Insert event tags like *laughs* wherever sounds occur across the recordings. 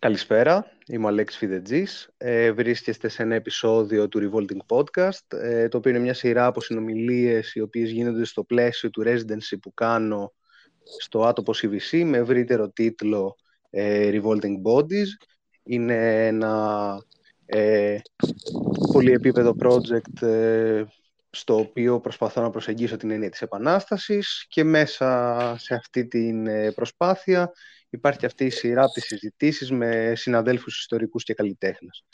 Καλησπέρα, είμαι ο Αλέξης Φιδετζής. Ε, βρίσκεστε σε ένα επεισόδιο του Revolting Podcast, ε, το οποίο είναι μια σειρά από συνομιλίες οι οποίες γίνονται στο πλαίσιο του residency που κάνω στο άτοπο CVC με ευρύτερο τίτλο ε, Revolting Bodies. Είναι ένα ε, πολυεπίπεδο project ε, στο οποίο προσπαθώ να προσεγγίσω την έννοια της Επανάστασης και μέσα σε αυτή την ε, προσπάθεια υπάρχει αυτή η σειρά από τις συζητήσεις με συναδέλφους ιστορικούς και καλλιτέχνες.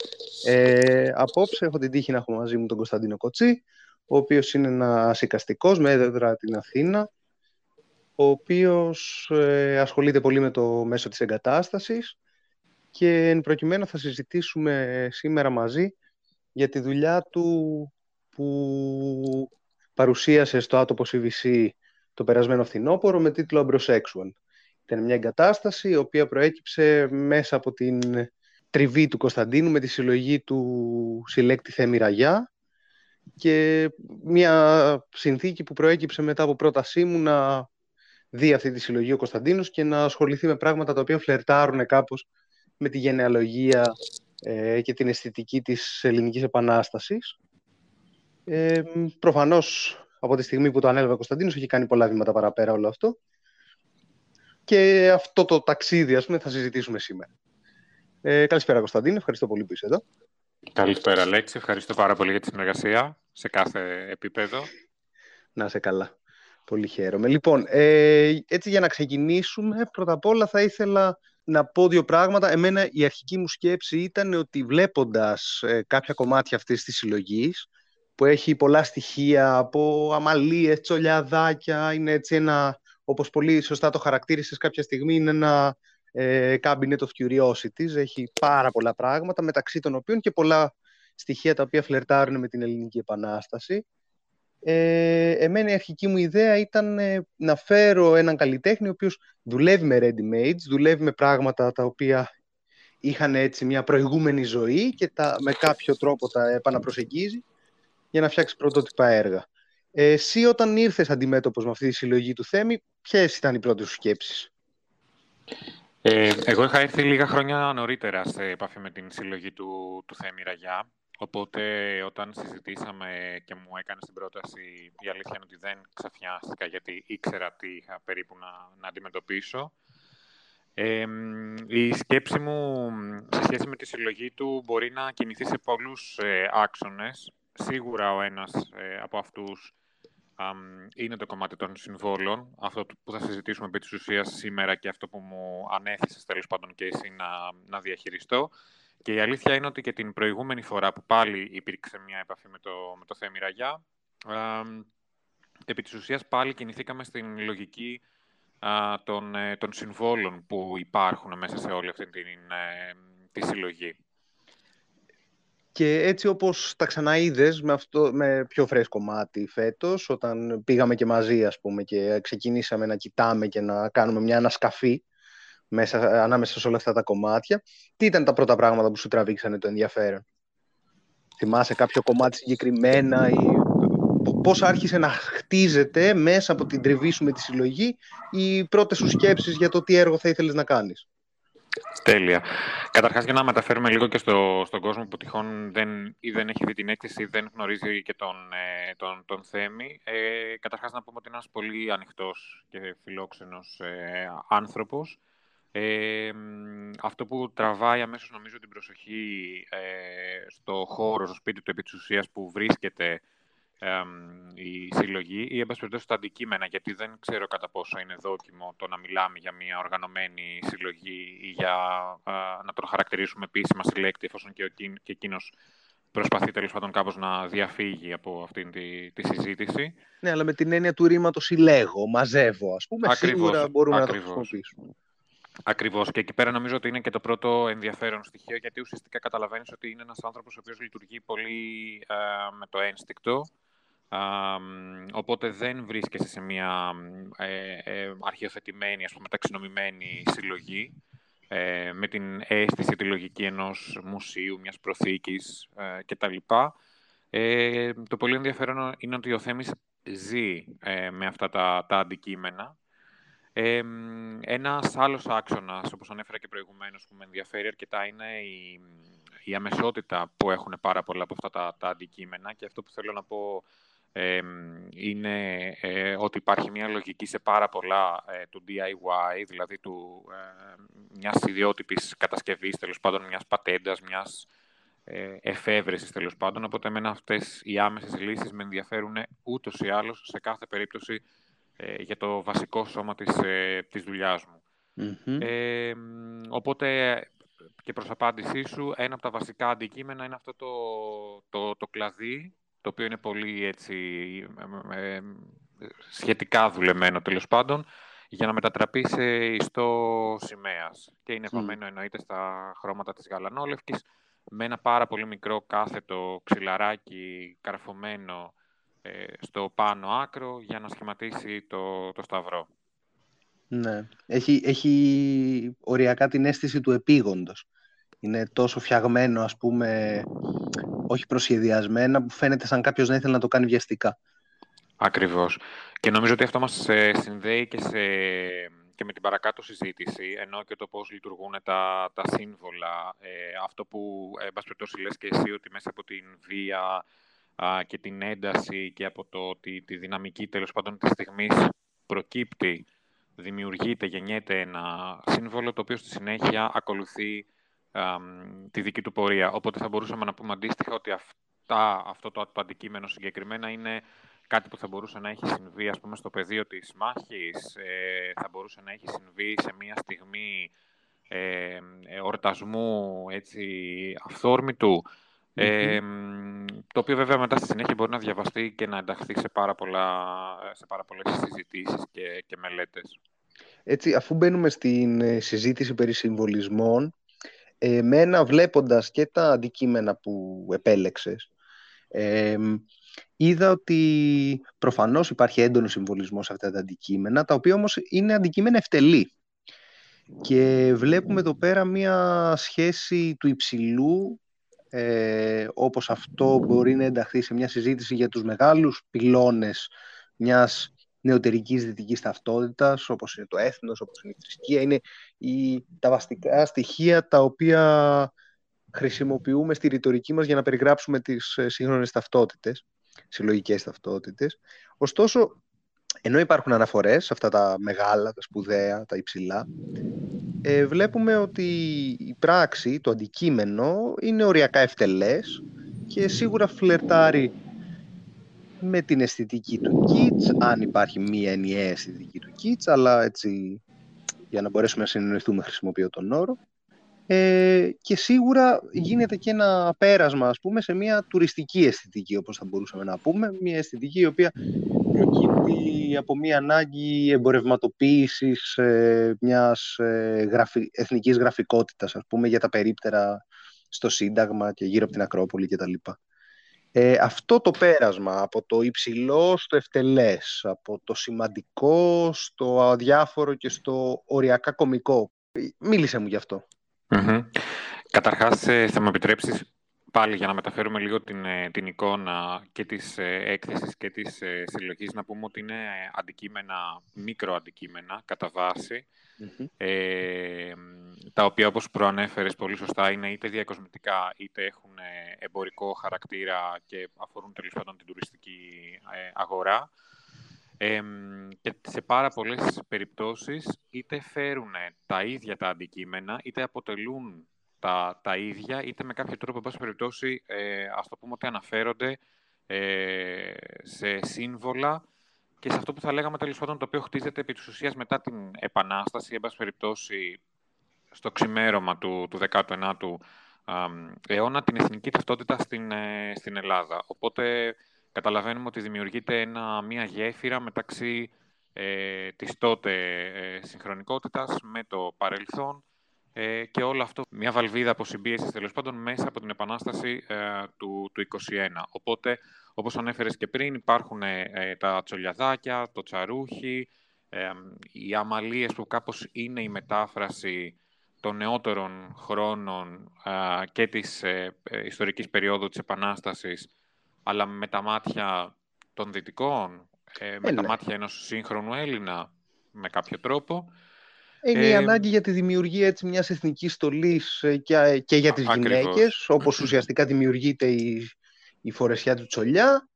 Ε, απόψε έχω την τύχη να έχω μαζί μου τον Κωνσταντίνο Κοτσί, ο οποίος είναι ένας οικαστικός με έδρα την Αθήνα, ο οποίος ε, ασχολείται πολύ με το μέσο της εγκατάστασης και εν προκειμένου θα συζητήσουμε σήμερα μαζί για τη δουλειά του που παρουσίασε στο άτομο CVC το περασμένο φθινόπωρο με τίτλο Ambrosexual. Ήταν μια εγκατάσταση η οποία προέκυψε μέσα από την τριβή του Κωνσταντίνου με τη συλλογή του συλλέκτη Θέμη Ραγιά και μια συνθήκη που προέκυψε μετά από πρότασή μου να δει αυτή τη συλλογή ο Κωνσταντίνος και να ασχοληθεί με πράγματα τα οποία φλερτάρουν κάπως με τη γενεαλογία ε, και την αισθητική της ελληνικής επανάστασης. Ε, προφανώς από τη στιγμή που το ανέλαβε ο Κωνσταντίνος έχει κάνει πολλά βήματα παραπέρα όλο αυτό και αυτό το ταξίδι ας πούμε θα συζητήσουμε σήμερα. Ε, καλησπέρα Κωνσταντίνο, ευχαριστώ πολύ που είσαι εδώ. Καλησπέρα Λέξη, ευχαριστώ πάρα πολύ για τη συνεργασία σε κάθε επίπεδο. Να είσαι καλά. Πολύ χαίρομαι. Λοιπόν, ε, έτσι για να ξεκινήσουμε, πρώτα απ' όλα θα ήθελα να πω δύο πράγματα. Εμένα η αρχική μου σκέψη ήταν ότι βλέποντας ε, κάποια κομμάτια αυτής της συλλογής, που έχει πολλά στοιχεία από αμαλίες, τσολιαδάκια, είναι έτσι ένα, όπως πολύ σωστά το χαρακτήρισες κάποια στιγμή, είναι ένα ε, cabinet of curiosities, έχει πάρα πολλά πράγματα, μεταξύ των οποίων και πολλά στοιχεία τα οποία φλερτάρουν με την Ελληνική Επανάσταση. Ε, εμένα η αρχική μου ιδέα ήταν ε, να φέρω έναν καλλιτέχνη ο οποίος δουλεύει με ready-mades, δουλεύει με πράγματα τα οποία είχαν έτσι μια προηγούμενη ζωή και τα, με κάποιο τρόπο τα επαναπροσεγγίζει για να φτιάξει πρωτότυπα έργα. Ε, εσύ όταν ήρθες αντιμέτωπος με αυτή τη συλλογή του Θέμη, ποιες ήταν οι πρώτες σου σκέψεις; Ε, εγώ είχα έρθει λίγα χρόνια νωρίτερα σε επαφή με την συλλογή του, του Θέμη Ραγιά. Οπότε όταν συζητήσαμε και μου έκανε την πρόταση, η αλήθεια είναι ότι δεν ξαφνιάστηκα γιατί ήξερα τι είχα περίπου να, να αντιμετωπίσω. Ε, η σκέψη μου σε σχέση με τη συλλογή του μπορεί να κινηθεί σε πολλούς ε, άξονες. Σίγουρα ο ένας ε, από αυτούς είναι το κομμάτι των συμβόλων, αυτό που θα συζητήσουμε επί της ουσίας σήμερα και αυτό που μου ανέθεσες τέλος πάντων και εσύ να, να διαχειριστώ. Και η αλήθεια είναι ότι και την προηγούμενη φορά που πάλι υπήρξε μια επαφή με το, με το Θέμη Ραγιά, επί της ουσίας πάλι κινηθήκαμε στην λογική των, ε, των συμβόλων που υπάρχουν μέσα σε όλη αυτή την, ε, τη συλλογή. Και έτσι όπως τα ξαναείδες με, αυτό, με πιο φρέσκο μάτι φέτος, όταν πήγαμε και μαζί ας πούμε και ξεκινήσαμε να κοιτάμε και να κάνουμε μια ανασκαφή μέσα, ανάμεσα σε όλα αυτά τα κομμάτια, τι ήταν τα πρώτα πράγματα που σου τραβήξανε το ενδιαφέρον; Θυμάσαι κάποιο κομμάτι συγκεκριμένα ή πώς άρχισε να χτίζεται μέσα από την τριβή σου με τη συλλογή οι πρώτες σου σκέψεις για το τι έργο θα ήθελες να κάνεις; Τέλεια. Καταρχάς, για να μεταφέρουμε λίγο και στο, στον κόσμο που τυχόν δεν, ή δεν έχει δει την έκθεση ή δεν γνωρίζει και τον, ε, τον, τον Θέμη. Ε, καταρχάς, να πούμε ότι είναι ένας πολύ ανοιχτός και φιλόξενος ε, άνθρωπος. Ε, αυτό που τραβάει αμέσως, νομίζω, την προσοχή ε, στο χώρο, στο σπίτι του επί που βρίσκεται η συλλογή ή, εν πάση περιπτώσει, τα αντικείμενα, γιατί δεν ξέρω κατά πόσο είναι δόκιμο το να μιλάμε για μια οργανωμένη συλλογή ή για να τον χαρακτηρίσουμε επίσημα συλλέκτη, εφόσον και, ο, και εκείνος προσπαθεί τέλος πάντων κάπως να διαφύγει από αυτήν τη, τη συζήτηση. Ναι, αλλά με την έννοια του ρήματος συλλέγω, μαζεύω, ας πούμε, ακριβώς, σίγουρα μπορούμε ακριβώς. να το χρησιμοποιήσουμε. Ακριβώς. Και εκεί πέρα νομίζω ότι είναι και το πρώτο ενδιαφέρον στοιχείο, γιατί ουσιαστικά καταλαβαίνεις ότι είναι ένας άνθρωπος ο οποίος λειτουργεί πολύ με το ένστικτο οπότε δεν βρίσκεσαι σε μια ε, ε, αρχιοθετημένη, ας πούμε, ταξινομημένη συλλογή ε, με την αίσθηση, τη λογική ενός μουσείου, μιας προθήκης ε, κτλ. Ε, το πολύ ενδιαφέρον είναι ότι ο Θέμης ζει ε, με αυτά τα, τα αντικείμενα Ε, ένας άλλος άξονας, όπως ανέφερα και προηγουμένως, που με ενδιαφέρει αρκετά είναι η, η αμεσότητα που έχουν πάρα πολλά από αυτά τα, τα αντικείμενα και αυτό που θέλω να πω είναι ε, ότι υπάρχει μια λογική σε πάρα πολλά ε, του DIY, δηλαδή του, ε, μιας ιδιότυπης κατασκευής, τέλος πάντων μιας πατέντας, μιας ε, εφεύρεσης τέλος πάντων, οπότε εμένα αυτές οι άμεσες λύσεις με ενδιαφέρουν ούτως ή άλλως σε κάθε περίπτωση ε, για το βασικό σώμα της, ε, της δουλειάς μου. Ε, οπότε και προς απάντησή σου, ένα από τα βασικά αντικείμενα είναι αυτό το, το, το κλαδί, το οποίο είναι πολύ έτσι, ε, σχετικά δουλεμένο τέλος πάντων, για να μετατραπεί σε ιστό σημαίας. Και είναι βαμμένο εννοείται στα χρώματα της γαλανόλευκης, με ένα πάρα πολύ μικρό κάθετο ξυλαράκι καρφωμένο ε, στο πάνω άκρο για να σχηματίσει το, το σταυρό. Ναι. Έχει, έχει οριακά την αίσθηση του επίγοντος. Είναι τόσο φτιαγμένο, ας πούμε, όχι προσχεδιασμένα, που φαίνεται σαν κάποιος να ήθελε να το κάνει βιαστικά. Ακριβώς. Και νομίζω ότι αυτό μας ε, συνδέει και, σε, και με την παρακάτω συζήτηση, ενώ και το πώς λειτουργούν τα, τα σύμβολα. Ε, αυτό που, ε, εν λες και εσύ, ότι μέσα από την βία και την ένταση και από το ότι τη δυναμική τέλος πάντων της στιγμής προκύπτει, δημιουργείται, γεννιέται ένα σύμβολο το οποίο στη συνέχεια ακολουθεί τη δική του πορεία. Οπότε θα μπορούσαμε να πούμε αντίστοιχα ότι αυτά, αυτό το, το αντικείμενο συγκεκριμένα είναι κάτι που θα μπορούσε να έχει συμβεί ας πούμε, στο πεδίο της μάχης, ε, θα μπορούσε να έχει συμβεί σε μια στιγμή ε, ορτασμού έτσι, αυθόρμητου, το οποίο βέβαια μετά στη συνέχεια μπορεί να διαβαστεί και να ενταχθεί σε πάρα, πολλά, σε πάρα πολλές συζητήσεις και, και μελέτες. Έτσι, αφού μπαίνουμε στην ε, συζήτηση περί συμβολισμών, εμένα βλέποντας και τα αντικείμενα που επέλεξες, είδα ότι προφανώς υπάρχει έντονος συμβολισμός σε αυτά τα αντικείμενα, τα οποία όμως είναι αντικείμενα ευτελή. Και βλέπουμε εδώ πέρα μία σχέση του υψηλού, ε, όπως αυτό μπορεί να ενταχθεί σε μια συζήτηση για τους μεγάλους πυλώνες μιας νεωτερικής δυτικής ταυτότητας, όπως είναι το έθνος, όπως είναι η θρησκεία, είναι η, τα βαστικά στοιχεία τα οποία χρησιμοποιούμε στη ρητορική μας για να περιγράψουμε τις ε, σύγχρονες ταυτότητες, συλλογικές ταυτότητες. Ωστόσο, ενώ υπάρχουν αναφορές σε αυτά τα μεγάλα, τα σπουδαία, τα υψηλά, ε, βλέπουμε ότι η πράξη, το αντικείμενο, είναι οριακά ευτελές και σίγουρα φλερτάρει με την αισθητική του Kitsch, αν υπάρχει μία ενιαία αισθητική του Kitsch, αλλά έτσι για να μπορέσουμε να συνεννοηθούμε χρησιμοποιώ τον όρο. Ε, και σίγουρα γίνεται και ένα πέρασμα, ας πούμε, σε μια τουριστική αισθητική, όπως θα μπορούσαμε να πούμε, μια αισθητική η οποία προκύπτει από μια ανάγκη εμπορευματοποίησης ε, μιας ε, γραφι, εθνικής γραφικότητας, ας πούμε, για τα περίπτερα στο Σύνταγμα και γύρω από την Ακρόπολη κτλ. Ε, αυτό το πέρασμα από το υψηλό στο ευτελές, από το σημαντικό στο αδιάφορο και στο οριακά κομικό. Μίλησε μου γι' αυτό. Mm-hmm. Καταρχάς, ε, θα μου επιτρέψεις πάλι για να μεταφέρουμε λίγο την, ε, την εικόνα και της ε, έκθεσης και της συλλογής να πούμε ότι είναι αντικείμενα, μικροαντικείμενα κατά βάση. Ε, τα οποία όπως προανέφερες πολύ σωστά είναι είτε διακοσμητικά είτε έχουν εμπορικό χαρακτήρα και αφορούν τέλος πάντων την τουριστική αγορά. Και σε πάρα πολλές περιπτώσεις είτε φέρουν τα ίδια τα αντικείμενα, είτε αποτελούν τα, τα ίδια, είτε με κάποιο τρόπο, εν πάση περιπτώσει, ε, ας το πούμε ότι αναφέρονται ε, σε σύμβολα και σε αυτό που θα λέγαμε τέλος πάντων το οποίο χτίζεται επί της ουσίας μετά την Επανάσταση, εν πάση περιπτώσει στο ξημέρωμα του, του 19ου αιώνα, την εθνική ταυτότητα στην, ε, στην Ελλάδα. Οπότε καταλαβαίνουμε ότι δημιουργείται ένα, μια γέφυρα μεταξύ ε, της τότε ε, συγχρονικότητας με το παρελθόν ε, και όλο αυτό μια βαλβίδα αποσυμπίεσης τέλος πάντων μέσα από την Επανάσταση ε, του, του 21. Οπότε, όπως ανέφερες και πριν, υπάρχουν ε, τα τσολιαδάκια, το τσαρούχι, οι αμαλίες που κάπως είναι η μετάφραση των νεότερων χρόνων και της ιστορικής περίοδου της Επανάστασης αλλά με τα μάτια των δυτικών, ε, με τα ναι. μάτια ενός σύγχρονου Έλληνα, με κάποιο τρόπο. Είναι η ανάγκη για τη δημιουργία έτσι μιας εθνικής στολής και, και για τις γυναίκες, γυναίκες, όπως ουσιαστικά δημιουργείται η, η φορεσιά του Τσολιά,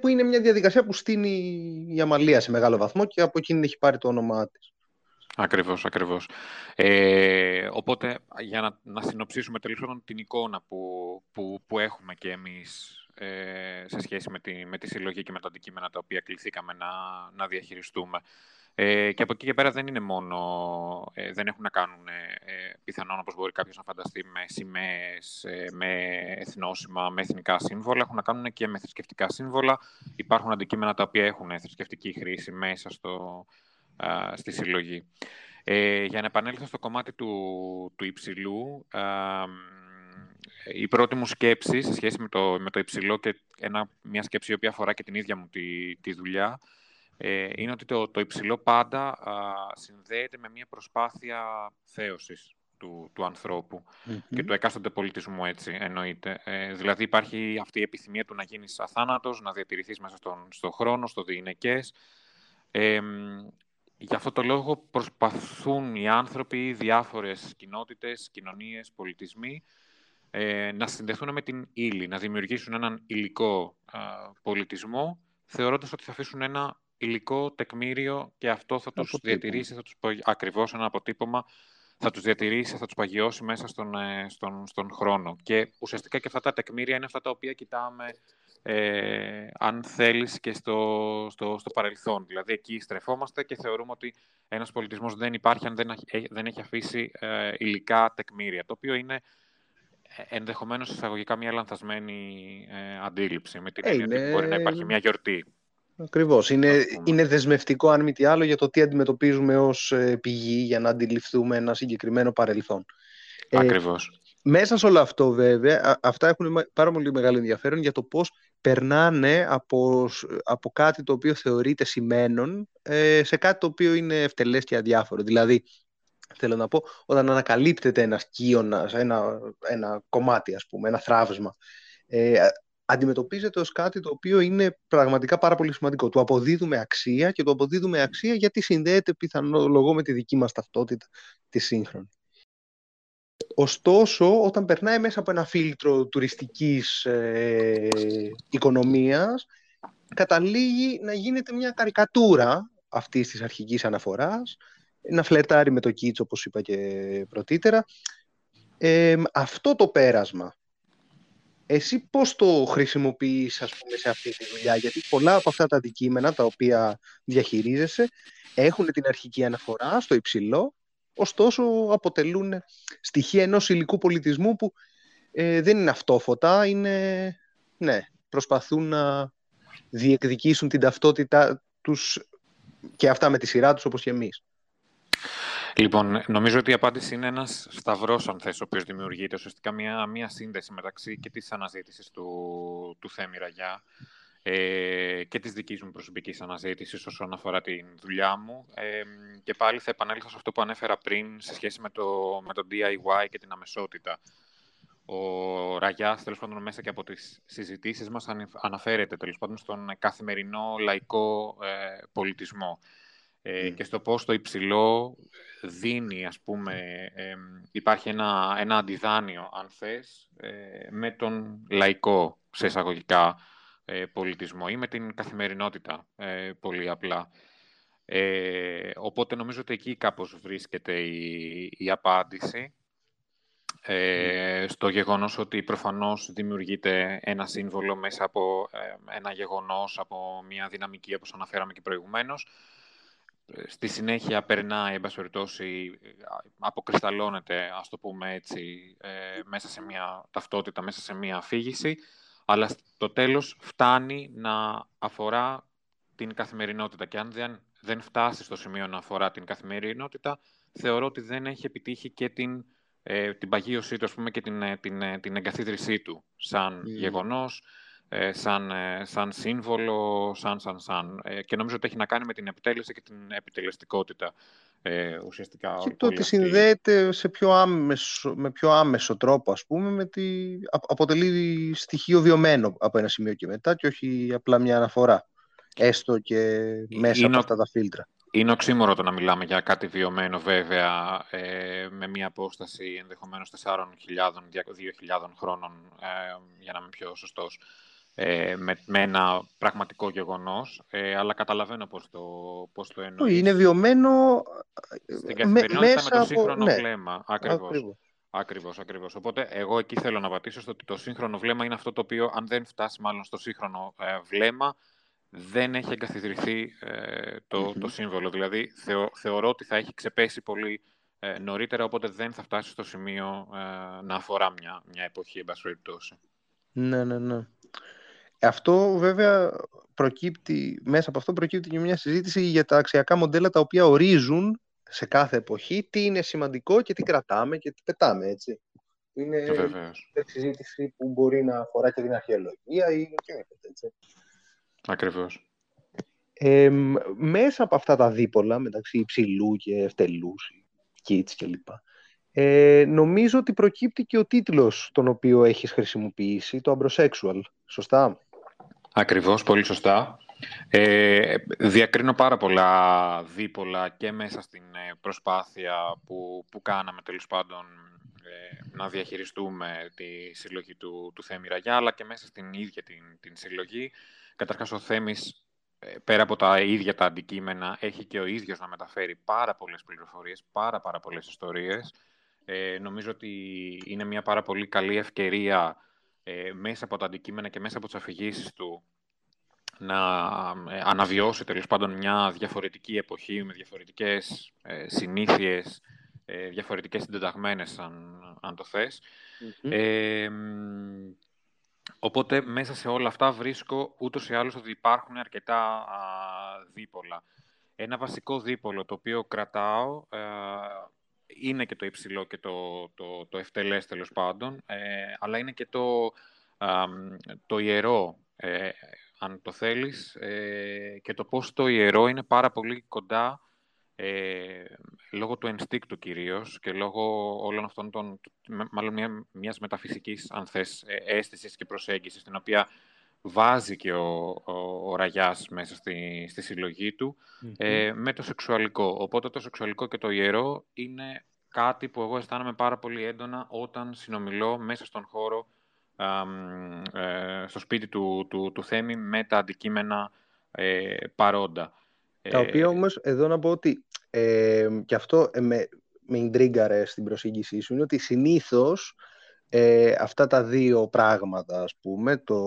που είναι μια διαδικασία που στείνει η Αμαλία σε μεγάλο βαθμό και από εκείνη έχει πάρει το όνομά της. Ακριβώς, ακριβώς. Ε, οπότε, για να, να συνοψίσουμε τελείως την εικόνα που, που, που έχουμε και εμείς ε, σε σχέση με τη, με τη συλλογή και με τα αντικείμενα τα οποία κληθήκαμε να, να διαχειριστούμε. Ε, και από εκεί και πέρα δεν είναι μόνο, ε, δεν έχουν να κάνουν ε, ε πιθανόν όπως μπορεί κάποιος να φανταστεί με σημαίες, ε, με εθνόσημα, με εθνικά σύμβολα, έχουν να κάνουν και με θρησκευτικά σύμβολα. Υπάρχουν αντικείμενα τα οποία έχουν θρησκευτική χρήση μέσα στο, στη συλλογή. Ε, για να επανέλθω στο κομμάτι του, του υψηλού, η πρώτη μου σκέψη σε σχέση με το, με το υψηλό και ένα, μια σκέψη η οποία αφορά και την ίδια μου τη, τη δουλειά, ε, είναι ότι το, το υψηλό πάντα συνδέεται με μια προσπάθεια θέωσης του, του ανθρώπου και του εκάστοτε πολιτισμού έτσι εννοείται. Ε, δηλαδή υπάρχει αυτή η επιθυμία του να γίνεις αθάνατος, να διατηρηθείς μέσα στον, στον χρόνο, στο διηνεκές. Ε, Γι' αυτό το λόγο προσπαθούν οι άνθρωποι, διάφορες κοινότητες, κοινωνίες, πολιτισμοί, ε, να συνδεθούν με την ύλη, να δημιουργήσουν έναν υλικό πολιτισμό, θεωρώντας ότι θα αφήσουν ένα υλικό τεκμήριο και αυτό θα τους διατηρήσει, θα τους, ακριβώς ένα αποτύπωμα, θα τους διατηρήσει, θα τους παγιώσει μέσα στον, ε, στον, στον χρόνο. Και ουσιαστικά και αυτά τα τεκμήρια είναι αυτά τα οποία κοιτάμε ε, αν θέλεις και στο, στο, στο παρελθόν. Δηλαδή εκεί στρεφόμαστε και θεωρούμε ότι ένας πολιτισμός δεν υπάρχει αν δεν, δεν έχει αφήσει ε, υλικά τεκμήρια, το οποίο είναι ε, ενδεχομένως εισαγωγικά μια λανθασμένη ε, αντίληψη, με την έννοια ότι μπορεί να υπάρχει μια γιορτή. Ακριβώς. Είναι, είναι δεσμευτικό, αν μη τι άλλο, για το τι αντιμετωπίζουμε ως ε, πηγή για να αντιληφθούμε ένα συγκεκριμένο παρελθόν. Ακριβώς. Μέσα σε όλο αυτό βέβαια, αυτά έχουν πάρα πολύ μεγάλο ενδιαφέρον για το πώς περνάνε από, από κάτι το οποίο θεωρείται σημαίνον ε, σε κάτι το οποίο είναι ευτελές και αδιάφορο. Δηλαδή, θέλω να πω, όταν ανακαλύπτεται ένας κύωνας, ένα, ένα κομμάτι ας πούμε, ένα θράβσμα, ε, αντιμετωπίζεται ως κάτι το οποίο είναι πραγματικά πάρα πολύ σημαντικό. Του αποδίδουμε αξία και του αποδίδουμε αξία γιατί συνδέεται πιθανολογώ με τη δική μας ταυτότητα τη σύγχρονη. Ωστόσο, όταν περνάει μέσα από ένα φίλτρο τουριστικής ε, οικονομίας, καταλήγει να γίνεται μια καρικατούρα αυτής της αρχικής αναφοράς, να φλερτάρει με το κίτσο, όπως είπα και πρωτήτερα. Ε, αυτό το πέρασμα, εσύ πώς το χρησιμοποιείς, ας πούμε, σε αυτή τη δουλειά, γιατί πολλά από αυτά τα αντικείμενα τα οποία διαχειρίζεσαι έχουν την αρχική αναφορά στο υψηλό, ωστόσο αποτελούν στοιχεία ενός υλικού πολιτισμού που ε, δεν είναι αυτόφωτα, είναι, ναι, προσπαθούν να διεκδικήσουν την ταυτότητα τους και αυτά με τη σειρά τους όπως και εμείς. Λοιπόν, νομίζω ότι η απάντηση είναι ένας σταυρός, αν θες, ο οποίος δημιουργείται. Ουσιαστικά μια, μια σύνδεση μεταξύ και της αναζήτησης του, του Θέμη Ραγιά ε, και της δικής μου προσωπικής αναζήτησης όσον αφορά τη δουλειά μου. Ε, και πάλι θα επανέλθω σε αυτό που ανέφερα πριν σε σχέση με το, με το DIY και την αμεσότητα. Ο Ραγιάς, τέλος πάντων, μέσα και από τις συζητήσεις μας αναφέρεται, τέλος πάντων, στον καθημερινό λαϊκό ε, πολιτισμό. Ε, και στο πώς το υψηλό δίνει, ας πούμε, υπάρχει ένα, ένα αντιδάνειο, αν θες, ε, με τον λαϊκό, σε εισαγωγικά, ε, πολιτισμό ή με την καθημερινότητα, ε, πολύ απλά. Ε, οπότε νομίζω ότι εκεί κάπως βρίσκεται η, η απάντηση ε, στο γεγονός ότι προφανώς δημιουργείται ένα σύμβολο μέσα από ένα γεγονός, από μια δυναμική όπως αναφέραμε και προηγουμένως. Στη συνέχεια περνάει, εν πάση αποκρισταλώνεται, ας το πούμε έτσι, μέσα σε μια ταυτότητα, μέσα σε μια αφήγηση αλλά στο τέλος φτάνει να αφορά την καθημερινότητα. Και αν δεν, δεν φτάσει στο σημείο να αφορά την καθημερινότητα, θεωρώ ότι δεν έχει επιτύχει και την, ε, την παγίωσή του, ας πούμε, και την, ε, την, ε, την εγκαθίδρυσή του σαν mm. γεγονός, ε, σαν, σαν σύμβολο, σαν, σαν, σαν. και νομίζω ότι έχει να κάνει με την επιτέλεση και την επιτελεστικότητα ε, ουσιαστικά. Και το ότι συνδέεται σε πιο άμεσο, με πιο άμεσο τρόπο, ας πούμε, με τη... αποτελεί στοιχείο βιωμένο από ένα σημείο και μετά και όχι απλά μια αναφορά, έστω και μέσα από αυτά τα φίλτρα. είναι οξύμορο το να μιλάμε για κάτι βιωμένο βέβαια ε, με μια απόσταση ενδεχομένως 4.000-2.000 χρόνων ε, για να είμαι πιο σωστός ε, με, με ένα πραγματικό γεγονός ε, αλλά καταλαβαίνω πώς το, πώς το εννοείς. Είναι βιωμένο Στην καθημερινότητα με, με το σύγχρονο ναι. βλέμμα. Ακριβώς. Ακριβώς. Ακριβώς, Οπότε εγώ εκεί θέλω να πατήσω στο ότι το σύγχρονο βλέμμα είναι αυτό το οποίο αν δεν φτάσει μάλλον στο σύγχρονο βλέμμα δεν έχει εγκαθιδρυθεί ε, το, το σύμβολο. Δηλαδή, θεωρώ ότι θα έχει ξεπέσει πολύ ε, νωρίτερα, οπότε δεν θα φτάσει στο σημείο ε, να αφορά μια, μια εποχή, εν πάση περιπτώσει. Ναι, ναι, ναι. Αυτό βέβαια προκύπτει, μέσα από αυτό προκύπτει και μια συζήτηση για τα αξιακά μοντέλα τα οποία ορίζουν σε κάθε εποχή τι είναι σημαντικό και τι κρατάμε και τι πετάμε, έτσι. Είναι μια συζήτηση που μπορεί να αφορά και την αρχαιολογία ή και έτσι. Ακριβώς. Ε, μέσα από αυτά τα δίπολα, μεταξύ υψηλού και ευτελούς, kits κλπ. Ε, νομίζω ότι προκύπτει και ο τίτλος τον οποίο έχεις χρησιμοποιήσει, το Ambrosexual. Σωστά; Ακριβώς, πολύ σωστά. Ε, διακρίνω πάρα πολλά δίπολα και μέσα στην ε, προσπάθεια που, που κάναμε τέλος πάντων ε, να διαχειριστούμε τη συλλογή του, του Θέμη Ραγιά, αλλά και μέσα στην ίδια την, την συλλογή. Καταρχάς, ο Θέμης, ε, πέρα από τα ίδια τα αντικείμενα, έχει και ο ίδιος να μεταφέρει πάρα πολλές πληροφορίες, πάρα πάρα πολλές ιστορίες. Ε, νομίζω ότι είναι μια πάρα πολύ καλή ευκαιρία ε, μέσα από τα αντικείμενα και μέσα από τις αφηγήσεις του να ε, αναβιώσει τέλος πάντων μια διαφορετική εποχή με διαφορετικές ε, συνήθειες, ε, διαφορετικές συντεταγμένες αν, αν το θες. Οπότε μέσα σε όλα αυτά βρίσκω ούτως ή άλλως ότι υπάρχουν αρκετά α, δίπολα. Ένα βασικό δίπολο το οποίο κρατάω ε, είναι και το υψηλό και το, το, το ευτελές τέλος πάντων, ε, αλλά είναι και το, το ιερό, ε, αν το θέλεις, και το πώς το ιερό είναι πάρα πολύ κοντά ε, λόγω του ενστίκτου κυρίως και λόγω όλων αυτών των, μάλλον μια, μιας μεταφυσικής, αν θες, ε, αίσθησης και προσέγγισης, την οποία βάζει και ο, ο, Ραγιάς μέσα στη, στη συλλογή του, ε, με το σεξουαλικό. Οπότε το σεξουαλικό και το ιερό είναι κάτι που εγώ αισθάνομαι πάρα πολύ έντονα όταν συνομιλώ μέσα στον χώρο, ε, στο σπίτι του, του, του Θέμη, με τα αντικείμενα ε, παρόντα. Τα οποία όμως, εδώ να πω ότι ε, και αυτό ε, με, με ιντρίγκαρε στην προσήγησή σου, είναι ότι συνήθως ε, αυτά τα δύο πράγματα, ας πούμε, το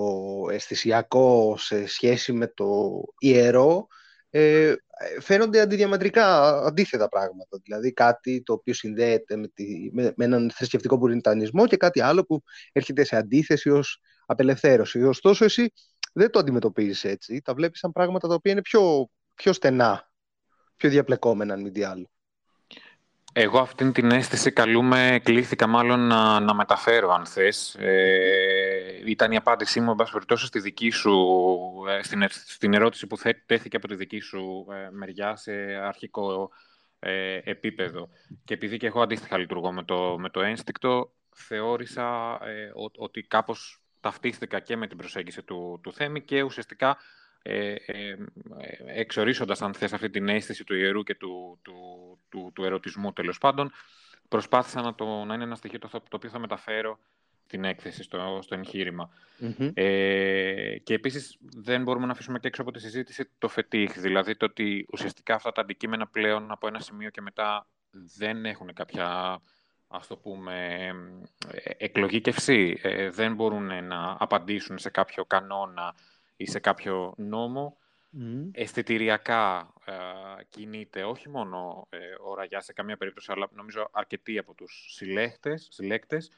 αισθησιακό σε σχέση με το ιερό, ε, φαίνονται αντιδιαμετρικά αντίθετα πράγματα. Δηλαδή κάτι το οποίο συνδέεται με, τη, με, με έναν θρησκευτικό πουριτανισμό και κάτι άλλο που έρχεται σε αντίθεση ως απελευθέρωση. Ωστόσο, εσύ δεν το αντιμετωπίζεις έτσι. Τα βλέπεις σαν πράγματα τα οποία είναι πιο πιο στενά, πιο διαπλεκόμενα, αν μη τι άλλο. Εγώ αυτήν την αίσθηση καλούμε, κλήθηκα μάλλον να, να μεταφέρω, αν θες. Ε, ήταν η απάντησή μου, εν περιπτώσει, στη δική σου, ε, στην, στην ερώτηση που τέθηκε από τη δική σου ε, μεριά σε αρχικό ε, επίπεδο. Και επειδή και εγώ αντίστοιχα λειτουργώ με το, με το ένστικτο, θεώρησα ότι κάπως ταυτίστηκα και με την προσέγγιση του, του Θέμη και ουσιαστικά ε, ε, εξορίσοντας, αν θες, αυτή την αίσθηση του ιερού και του, του, του, του ερωτισμού, τέλος πάντων, προσπάθησα να, το, να είναι ένα στοιχείο το, το οποίο θα μεταφέρω την έκθεση στο, στο εγχειρημα Ε, και επίσης δεν μπορούμε να αφήσουμε και έξω από τη συζήτηση το φετίχ, δηλαδή το ότι ουσιαστικά αυτά τα αντικείμενα πλέον από ένα σημείο και μετά δεν έχουν κάποια ας το πούμε, εκλογήκευση, ε, δεν μπορούν να απαντήσουν σε κάποιο κανόνα ή σε κάποιο νόμο, mm. αισθητηριακά ε, κινείται όχι μόνο ε, ο Ραγιάς σε καμία περίπτωση, αλλά νομίζω αρκετοί από τους συλλέκτες, συλλέκτες,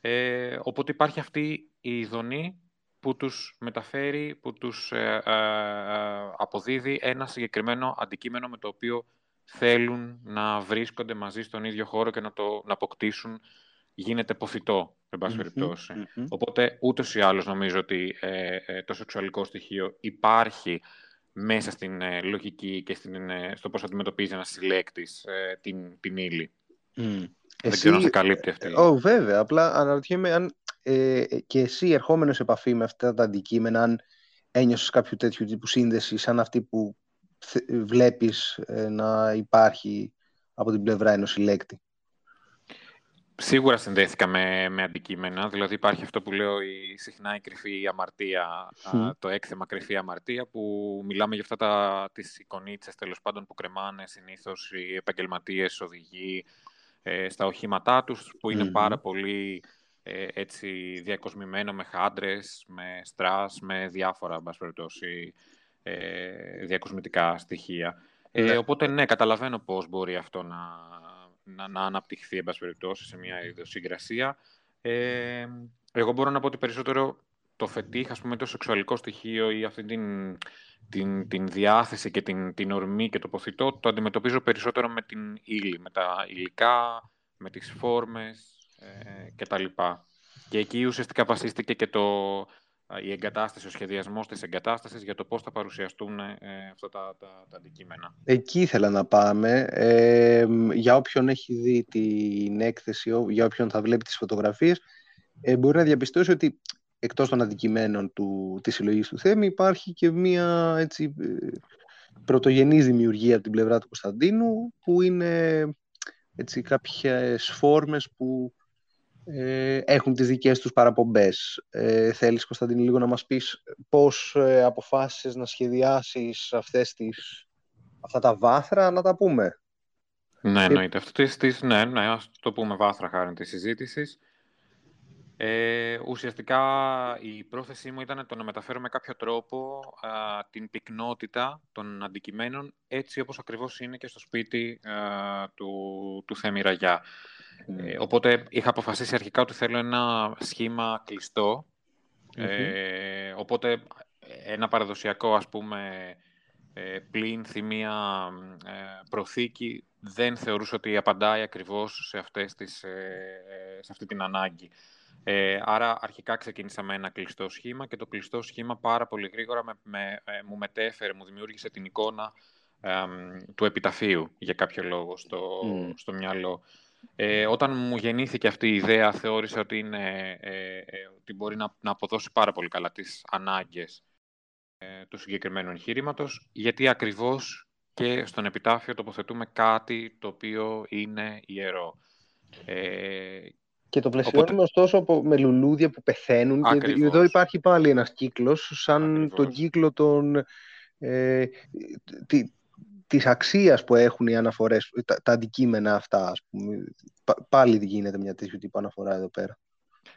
ε, οπότε υπάρχει αυτή η ειδονή που τους μεταφέρει, που τους ε, ε, αποδίδει ένα συγκεκριμένο αντικείμενο με το οποίο θέλουν να βρίσκονται μαζί στον ίδιο χώρο και να το να αποκτήσουν γίνεται ποφυτό, εν παση περιπτωσει Οπότε, ούτως ή άλλως νομίζω ότι ε, ε, το σεξουαλικό στοιχείο υπάρχει μέσα στην ε, λογική και στην, στο πώς αντιμετωπίζει ένας συλλέκτης την, την ύλη. Mm. Δεν ξέρω αν σε καλύπτει αυτή. Oh, βέβαια, απλά αναρωτιέμαι αν και εσύ ερχόμενος σε επαφή με αυτά τα αντικείμενα, αν ένιωσες κάποιο τέτοιο τύπου σύνδεση σαν αυτή που βλέπεις ε, να υπάρχει από την πλευρά ενός συλλέκτη; Σίγουρα συνδέθηκα με, με αντικείμενα. Δηλαδή υπάρχει αυτό που λέω η, συχνά η κρυφή αμαρτία, το έκθεμα κρυφή αμαρτία, που μιλάμε για αυτά τα, τις εικονίτσες τέλος πάντων που κρεμάνε συνήθως οι επαγγελματίες οδηγοί ε, στα οχήματά τους, που ειναι πάρα πολύ ε, έτσι διακοσμημένο με χάντρες, με στρας, με διάφορα, περιπτώσει, ε, διακοσμητικά στοιχεία. Ε, ναι. οπότε ναι, καταλαβαίνω πώς μπορεί αυτό να, να, να αναπτυχθεί, εν περιπτώσει, σε μια ιδιοσυγκρασία. Ε, εγώ μπορώ να πω ότι περισσότερο το φετίχ, ας πούμε, το σεξουαλικό στοιχείο ή αυτή την, την, την διάθεση και την, την ορμή και το ποθητό, το αντιμετωπίζω περισσότερο με την ύλη, με τα υλικά, με τις φόρμες ε, κτλ. Και εκεί ουσιαστικά βασίστηκε και το, η εγκατάσταση, ο σχεδιασμός της εγκατάστασης για το πώς θα παρουσιαστούν ε, αυτά τα, τα, τα, αντικείμενα. Εκεί ήθελα να πάμε. Ε, για όποιον έχει δει την έκθεση, για όποιον θα βλέπει τις φωτογραφίες, ε, μπορεί να διαπιστώσει ότι εκτός των αντικειμένων του, της συλλογής του Θέμη υπάρχει και μία έτσι, ε, πρωτογενής δημιουργία από την πλευρά του Κωνσταντίνου που είναι έτσι, κάποιες φόρμες που ε, έχουν τις δικές τους παραπομπές. Ε, θέλεις, Κωνσταντίνη, λίγο να μας πεις πώς ε, αποφάσισες να σχεδιάσεις αυτές τις, αυτά τα βάθρα, να τα πούμε; Ναι, εννοείται. Αυτό τις, ναι, ναι, ας το πούμε βάθρα χάρη της συζήτησης. Ε, ουσιαστικά η πρόθεσή μου ήταν το να μεταφέρω με κάποιο τρόπο την πυκνότητα των αντικειμένων έτσι όπως ακριβώς είναι και στο σπίτι του, του Θέμη Ραγιά. Ε, οπότε είχα αποφασίσει αρχικά ότι θέλω ένα σχήμα Ε, οπότε ένα παραδοσιακό ας πούμε ε, πλήνθη μία ε, προθήκη δεν θεωρούσα ότι απαντάει ακριβώς σε, αυτές τις, ε, σε αυτή την ανάγκη. Ε, άρα αρχικά ξεκίνησα με ένα κλειστό σχήμα και το κλειστό σχήμα πάρα πολύ γρήγορα με, με, μου μετέφερε, μου δημιούργησε την εικόνα του επιταφείου για κάποιο λόγο στο, στο μυαλό. Ε, όταν μου γεννήθηκε αυτή η ιδέα, θεώρησα ότι, είναι, ε, ε, ότι μπορεί να, να αποδώσει πάρα πολύ καλά τις ανάγκες ε, του συγκεκριμένου εγχείρηματο, γιατί ακριβώς και στον επιτάφιο τοποθετούμε κάτι το οποίο είναι ιερό. Ε, και το πλαισιώνουμε οπότε... ωστόσο με λουλούδια που πεθαίνουν και εδώ υπάρχει πάλι ένας κύκλος σαν τον κύκλο των, ε, της αξίας που έχουν οι αναφορές, τα, τα αντικείμενα αυτά, ας πούμε. πάλι γίνεται μια τέτοιου τύπου αναφορά εδώ πέρα.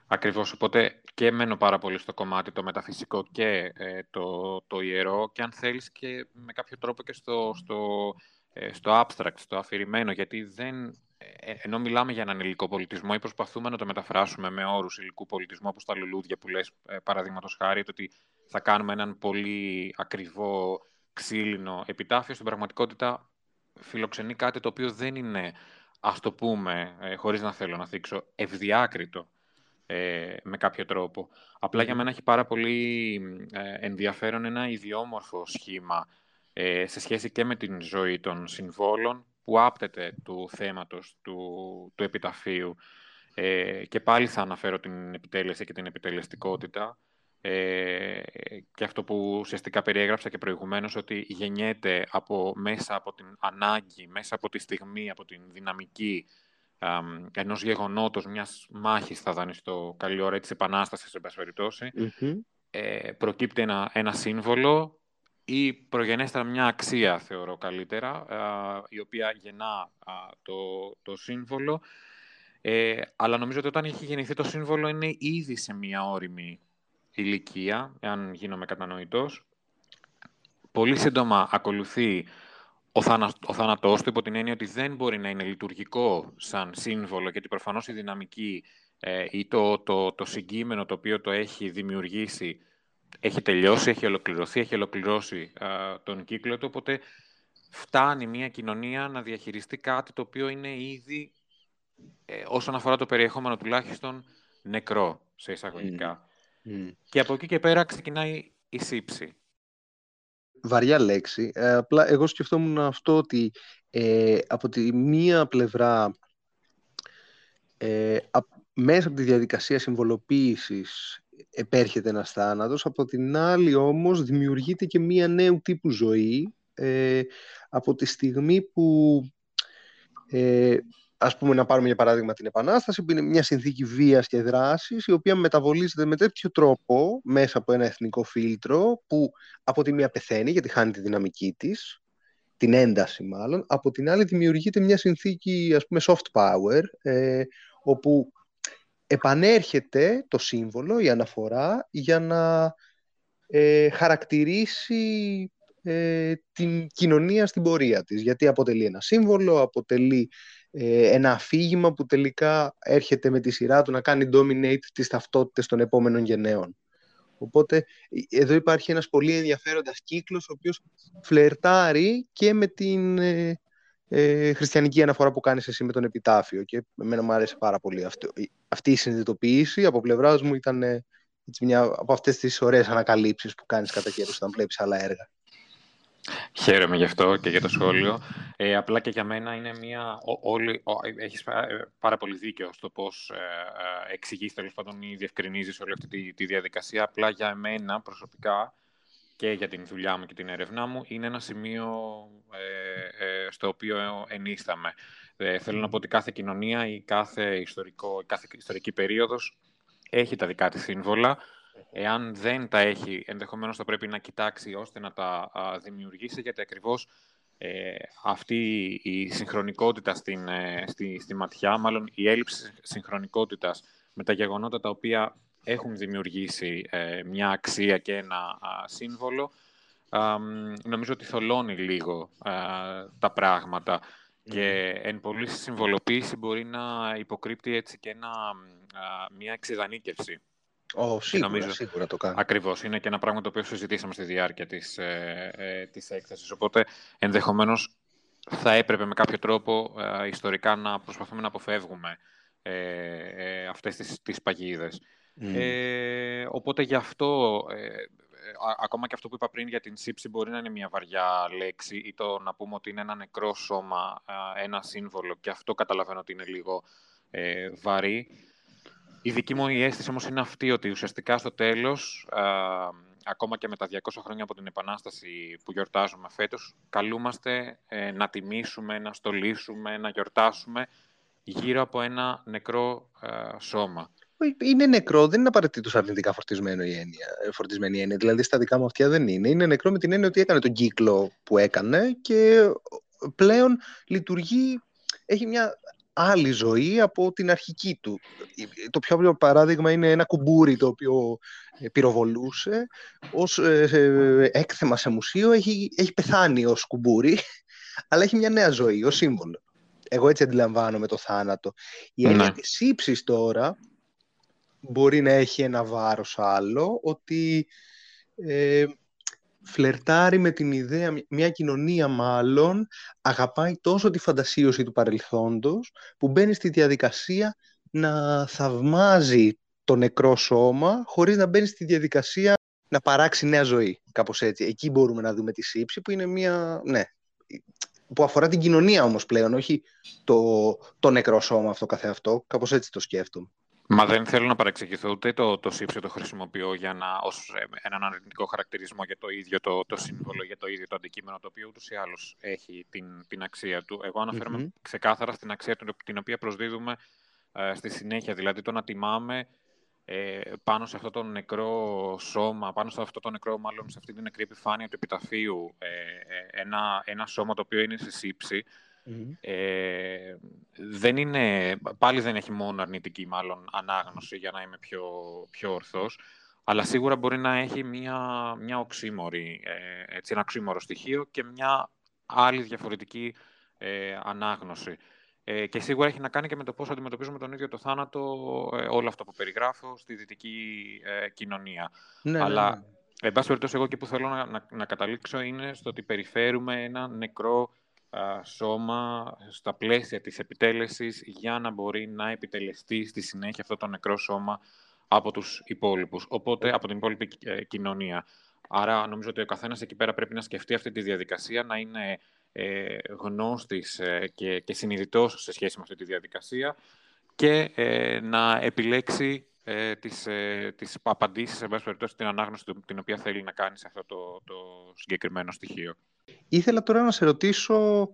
Ακριβώς, οπότε και μένω πάρα πολύ στο κομμάτι το μεταφυσικό και ε, το, το ιερό και αν θέλεις και με κάποιο τρόπο και στο, στο, ε, στο abstract, στο αφηρημένο, γιατί δεν, ε, ενώ μιλάμε για έναν υλικό πολιτισμό ή προσπαθούμε να το μεταφράσουμε με όρους υλικού πολιτισμού, όπως τα λουλούδια που λες, παραδείγματος χάρη, το ότι θα κάνουμε έναν πολύ ακριβό ξύλινο επιτάφιο, στην πραγματικότητα φιλοξενεί κάτι το οποίο δεν είναι, ας το πούμε, ε, χωρίς να θέλω να θίξω, ευδιάκριτο ε, με κάποιο τρόπο. Απλά για μένα έχει πάρα πολύ ε, ενδιαφέρον ένα ιδιόμορφο σχήμα ε, σε σχέση και με την ζωή των συμβόλων που άπτεται του θέματος του, του επιταφείου. Ε, και πάλι θα αναφέρω την επιτέλεση και την επιτελεστικότητα ε, και αυτό που ουσιαστικά περιέγραψα και προηγουμένως, ότι γεννιέται από, μέσα από την ανάγκη, μέσα από τη στιγμή, από την δυναμική α, ενός γεγονότος, μιας μάχης, θα δανειστώ καλή ώρα, της επανάστασης, σε περιπτώσει, ε, προκύπτει ένα, ένα σύμβολο ή προγενέστερα μια αξία, θεωρώ καλύτερα, η οποία γεννά το, το σύμβολο, ε, αλλά νομίζω ότι όταν έχει γεννηθεί το σύμβολο είναι ήδη σε μια όρημη ηλικία, εάν γίνομαι κατανοητός. Πολύ σύντομα ακολουθεί ο, θάνα, ο θάνατός του, υπό την έννοια ότι δεν μπορεί να είναι λειτουργικό σαν σύμβολο, γιατί προφανώς η δυναμική ε, ή το, το, το συγκείμενο το οποίο το έχει δημιουργήσει έχει τελειώσει, έχει ολοκληρωθεί, έχει ολοκληρώσει τον κύκλο του, οπότε φτάνει μια κοινωνία να διαχειριστεί κάτι το οποίο είναι ήδη, ε, όσον αφορά το περιεχόμενο τουλάχιστον, νεκρό, σε εισαγωγικά. Και από εκεί και πέρα ξεκινάει η σύψη. Βαριά λέξη. Ε, απλά εγώ σκεφτόμουν αυτό ότι ε, από τη μία πλευρά ε, μέσα από τη διαδικασία συμβολοποίησης επέρχεται ένας θάνατος, από την άλλη όμως δημιουργείται και μία νέου τύπου ζωή ε, από τη στιγμή που ε, ας πούμε να πάρουμε για παράδειγμα την Επανάσταση που είναι μια συνθήκη βίας και δράσης η οποία μεταβολίζεται με τέτοιο τρόπο μέσα από ένα εθνικό φίλτρο που από τη μία πεθαίνει γιατί χάνει τη δυναμική της την ένταση μάλλον, από την άλλη δημιουργείται μια συνθήκη ας πούμε soft power ε, όπου επανέρχεται το σύμβολο, η αναφορά για να ε, χαρακτηρίσει ε, την κοινωνία στην πορεία της. Γιατί αποτελεί ένα σύμβολο, αποτελεί ε, ένα αφήγημα που τελικά έρχεται με τη σειρά του να κάνει dominate τις ταυτότητες των επόμενων γενναίων. Οπότε εδώ υπάρχει ένας πολύ ενδιαφέροντας κύκλος ο οποίος φλερτάρει και με την ε, ε, χριστιανική αναφορά που κάνεις εσύ με τον επιτάφιο και εμένα μου άρεσε πάρα πολύ αυτό. αυτή η συνειδητοποίηση από πλευράς μου ήταν ε, μια από αυτές τις ωραίες ανακαλύψεις που κάνεις κατά καιρούς όταν βλέπεις άλλα έργα. Χαίρομαι γι' αυτό και για το σχόλιο. Ε, απλά και για μένα είναι μια... Όλη, έχεις πάρα πολύ δίκιο στο πώς ε, ε, εξηγείς τέλος πάντων ή διευκρινίζεις όλη αυτή τη, τη διαδικασία. Απλά για μένα προσωπικά και για την δουλειά μου και την έρευνά μου είναι ένα σημείο ε, ε στο οποίο ενίσταμε. Ε, θέλω να πω ότι κάθε κοινωνία ή κάθε, ιστορικό, κάθε ιστορική περίοδος έχει τα δικά της σύμβολα Εάν δεν τα έχει, ενδεχομένως θα πρέπει να κοιτάξει ώστε να τα δημιουργήσει, γιατί ακριβώς ε, αυτή η συγχρονικότητα στην, ε, στη, στη ματιά, μάλλον η έλλειψη συγχρονικότητας με τα γεγονότα τα οποία έχουν δημιουργήσει ε, μια αξία και ένα σύμβολο, νομίζω ότι θολώνει λίγο τα πράγματα. Και εν πολύ συμβολοποίηση μπορεί να υποκρύπτει έτσι και ένα, μια εξειδανίκευση Oh, σίγουρα, νομίζω, σίγουρα το κάνει. Ακριβώς. Είναι και ένα πράγμα το οποίο συζητήσαμε στη διάρκεια της, ε, ε, της έκθεσης. Οπότε, ενδεχομένως, θα έπρεπε με κάποιο τρόπο ε, ιστορικά να προσπαθούμε να αποφεύγουμε ε, ε, αυτές τις, τις παγίδες. Ε, οπότε, γι' αυτό, ε, ακόμα και αυτό που είπα πριν για την σύψη μπορεί να είναι μια βαριά λέξη ή το να πούμε ότι είναι ένα νεκρό σώμα, ένα σύμβολο και αυτό καταλαβαίνω ότι είναι λίγο βαρύ. Η δική μου η αίσθηση όμως είναι αυτή ότι ουσιαστικά στο τέλος, α, ακόμα και με τα 200 χρόνια από την Επανάσταση που γιορτάζουμε φέτος, καλούμαστε ε, να τιμήσουμε, να στολίσουμε, να γιορτάσουμε γύρω από ένα νεκρό σώμα. Είναι νεκρό, δεν είναι απαραίτητος αρνητικά φορτισμένο η έννοια, ε, φορτισμένη η έννοια. Δηλαδή στα δικά μου αυτιά δεν είναι. Είναι νεκρό με την έννοια ότι έκανε τον κύκλο που έκανε και πλέον λειτουργεί, έχει μια άλλη ζωή από την αρχική του. Το πιο απλό παράδειγμα είναι ένα κουμπούρι το οποίο ε, πυροβολούσε ως ε, έκθεμα σε μουσείο έχει, έχει πεθάνει ως κουμπούρι *laughs* αλλά έχει μια νέα ζωή ως σύμβολο. Εγώ έτσι αντιλαμβάνομαι το θάνατο. Η έννοια ναι. της ύψης τώρα μπορεί να έχει ένα βάρος άλλο ότι ε, φλερτάρει με την ιδέα, μια κοινωνία μάλλον, αγαπάει τόσο τη φαντασίωση του παρελθόντος, που μπαίνει στη διαδικασία να θαυμάζει το νεκρό σώμα, χωρίς να μπαίνει στη διαδικασία να παράξει νέα ζωή, κάπως έτσι. Εκεί μπορούμε να δούμε τη σύψη, που είναι μια, ναι, που αφορά την κοινωνία όμως πλέον, όχι το, το νεκρό σώμα αυτό καθεαυτό, κάπως έτσι το σκέφτομαι. Μα δεν θέλω να παρεξηγηθώ ούτε το, το σύψιο το χρησιμοποιώ για να, ως ε, έναν αρνητικό χαρακτηρισμό για το ίδιο το, το σύμβολο, για το ίδιο το αντικείμενο, το οποίο ούτως ή άλλως έχει την, την αξία του. Εγώ αναφέρομαι ξεκάθαρα στην αξία του, την οποία προσδίδουμε ε, στη συνέχεια, δηλαδή το να τιμάμε ε, πάνω σε αυτό το νεκρό σώμα, πάνω σε αυτό το νεκρό, μάλλον σε αυτή την νεκρή επιφάνεια του επιταφείου, ε, ε ένα, ένα σώμα το οποίο είναι σε σύψη, ε, δεν είναι, πάλι δεν έχει μόνο αρνητική μάλλον ανάγνωση για να είμαι πιο, πιο ορθός, αλλά σίγουρα μπορεί να έχει μια, μια οξύμορη, ε, έτσι, ένα οξύμορο στοιχείο και μια άλλη διαφορετική ε, ανάγνωση. Ε, και σίγουρα έχει να κάνει και με το πώς αντιμετωπίζουμε τον ίδιο το θάνατο, ε, όλο αυτό που περιγράφω, στη δυτική ε, κοινωνία. Ναι, ναι Αλλά, ναι, εν πάση περιπτώσει, εγώ και που θέλω να, να, να καταλήξω είναι στο ότι περιφέρουμε ένα νεκρό σώμα στα πλαίσια της επιτέλεσης για να μπορεί να επιτελεστεί στη συνέχεια αυτό το νεκρό σώμα από τους υπόλοιπους, οπότε από την υπόλοιπη ε, κοινωνία. Άρα νομίζω ότι ο καθένας εκεί πέρα πρέπει να σκεφτεί αυτή τη διαδικασία, να είναι ε, γνώστης ε, και, και συνειδητός σε σχέση με αυτή τη διαδικασία και ε, να επιλέξει ε, τις, ε, τις απαντήσεις, σε περιπτώσει, την ανάγνωση την οποία θέλει να κάνει σε αυτό το, το συγκεκριμένο στοιχείο. Ήθελα τώρα να σε ρωτήσω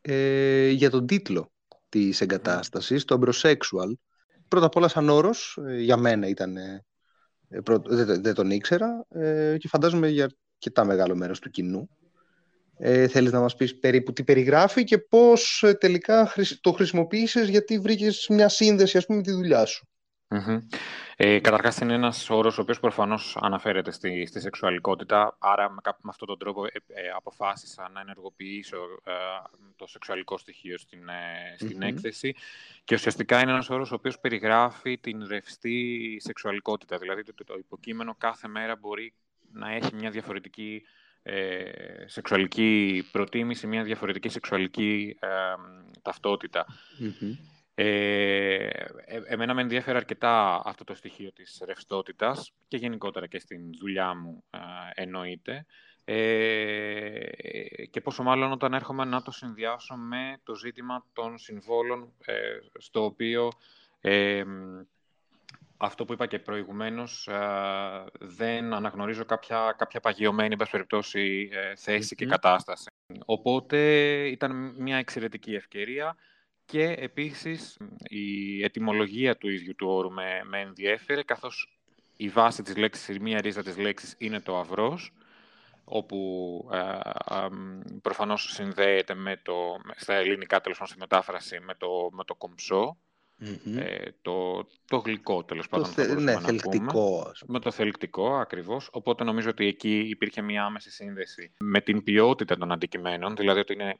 ε, για τον τίτλο της εγκατάστασης, το Ambrosexual. Πρώτα απ' όλα σαν όρος, ε, για μένα ήταν, ε, δεν, δεν τον ήξερα ε, και φαντάζομαι για αρκετά μεγάλο μέρος του κοινού. Ε, θέλεις να μας πεις περίπου τι περιγράφει και πώς ε, τελικά το χρησιμοποίησες γιατί βρήκες μια σύνδεση ας πούμε με τη δουλειά σου. Mm-hmm. Ε, Καταρχάς, είναι ένας όρος ο οποίος προφανώς αναφέρεται στη, στη σεξουαλικότητα. Άρα, με, με αυτόν τον τρόπο, ε, ε, αποφάσισα να ενεργοποιήσω ε, το σεξουαλικό στοιχείο στην, ε, στην έκθεση. Και ουσιαστικά είναι ένας όρος ο οποίος περιγράφει την ρευστή σεξουαλικότητα. Δηλαδή, το, το, υποκείμενο κάθε μέρα μπορεί να έχει μια διαφορετική ε, σεξουαλική προτίμηση, μια διαφορετική σεξουαλική ταυτότητα. Ε, ε, εμένα με ενδιαφέρει αρκετά αυτό το στοιχείο της ρευστότητας και γενικότερα και στην δουλειά μου ε, εννοείται. Ε, και πόσο μάλλον όταν έρχομαι να το συνδυάσω με το ζήτημα των συμβόλων ε, στο οποίο ε, αυτό που είπα και προηγουμένως δεν αναγνωρίζω κάποια, κάποια παγιωμένη περιπτώσει, θέση και κατάσταση. Οπότε ήταν μια εξαιρετική ευκαιρία και επίσης η ετυμολογία του ίδιου του όρου με, με ενδιέφερε, καθώς η βάση της λέξης, η μία ρίζα της λέξης είναι το αυρός, όπου ε, ε, προφανώς συνδέεται με το, στα ελληνικά τέλος πάντων στη μετάφραση με το, με το κομψό, ε, το, το γλυκό τέλος πάντων. Το θε, ναι, θελκτικό. Με το θελκτικό ακριβώς, οπότε νομίζω ότι εκεί υπήρχε μια άμεση σύνδεση με την ποιότητα των αντικειμένων, δηλαδή ότι είναι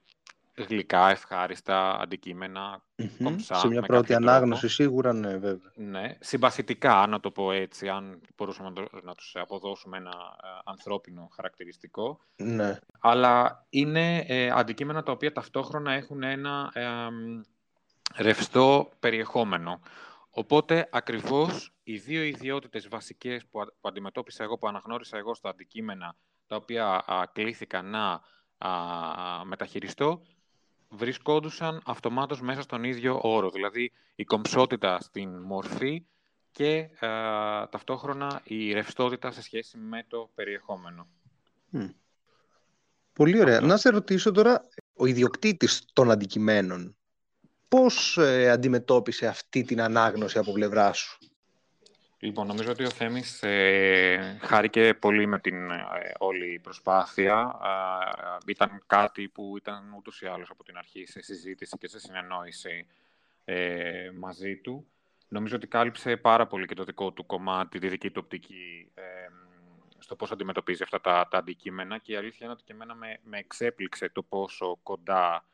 γλυκά, ευχάριστα αντικείμενα, mm-hmm. κομψά. Σε μια πρώτη ανάγνωση σίγουρα, ναι, βέβαια. Ναι, συμπαθητικά, να το πω έτσι, αν μπορούσαμε να, το, να τους αποδώσουμε ένα ε, ανθρώπινο χαρακτηριστικό. Ναι. Αλλά είναι ε, αντικείμενα τα οποία ταυτόχρονα έχουν ένα ε, ρευστό περιεχόμενο. Οπότε, ακριβώς, οι δύο ιδιότητες βασικές που, που αντιμετώπισα εγώ, που αναγνώρισα εγώ στα αντικείμενα, τα οποία α, κλήθηκα να α, μεταχειριστώ, βρισκόντουσαν αυτομάτως μέσα στον ίδιο όρο. Δηλαδή η κομψότητα στην μορφή και ε, ταυτόχρονα η ρευστότητα σε σχέση με το περιεχόμενο. Πολύ ωραία. Να σε ρωτήσω τώρα, ο ιδιοκτήτης των αντικειμένων, πώς ε, αντιμετώπισε αυτή την ανάγνωση από πλευρά σου; Λοιπόν, νομίζω ότι ο Θέμης ε, χάρηκε πολύ με την ε, όλη προσπάθεια. Ε, ήταν κάτι που ήταν ούτως ή άλλως από την αρχή σε συζήτηση και σε συνεννόηση ε, μαζί του. Νομίζω ότι κάλυψε πάρα πολύ και το δικό του κομμάτι, τη δική του οπτική ε, στο πώς αντιμετωπίζει αυτά τα, τα αντικείμενα και η αλήθεια είναι ότι και εμένα με, με εξέπληξε το πόσο κοντά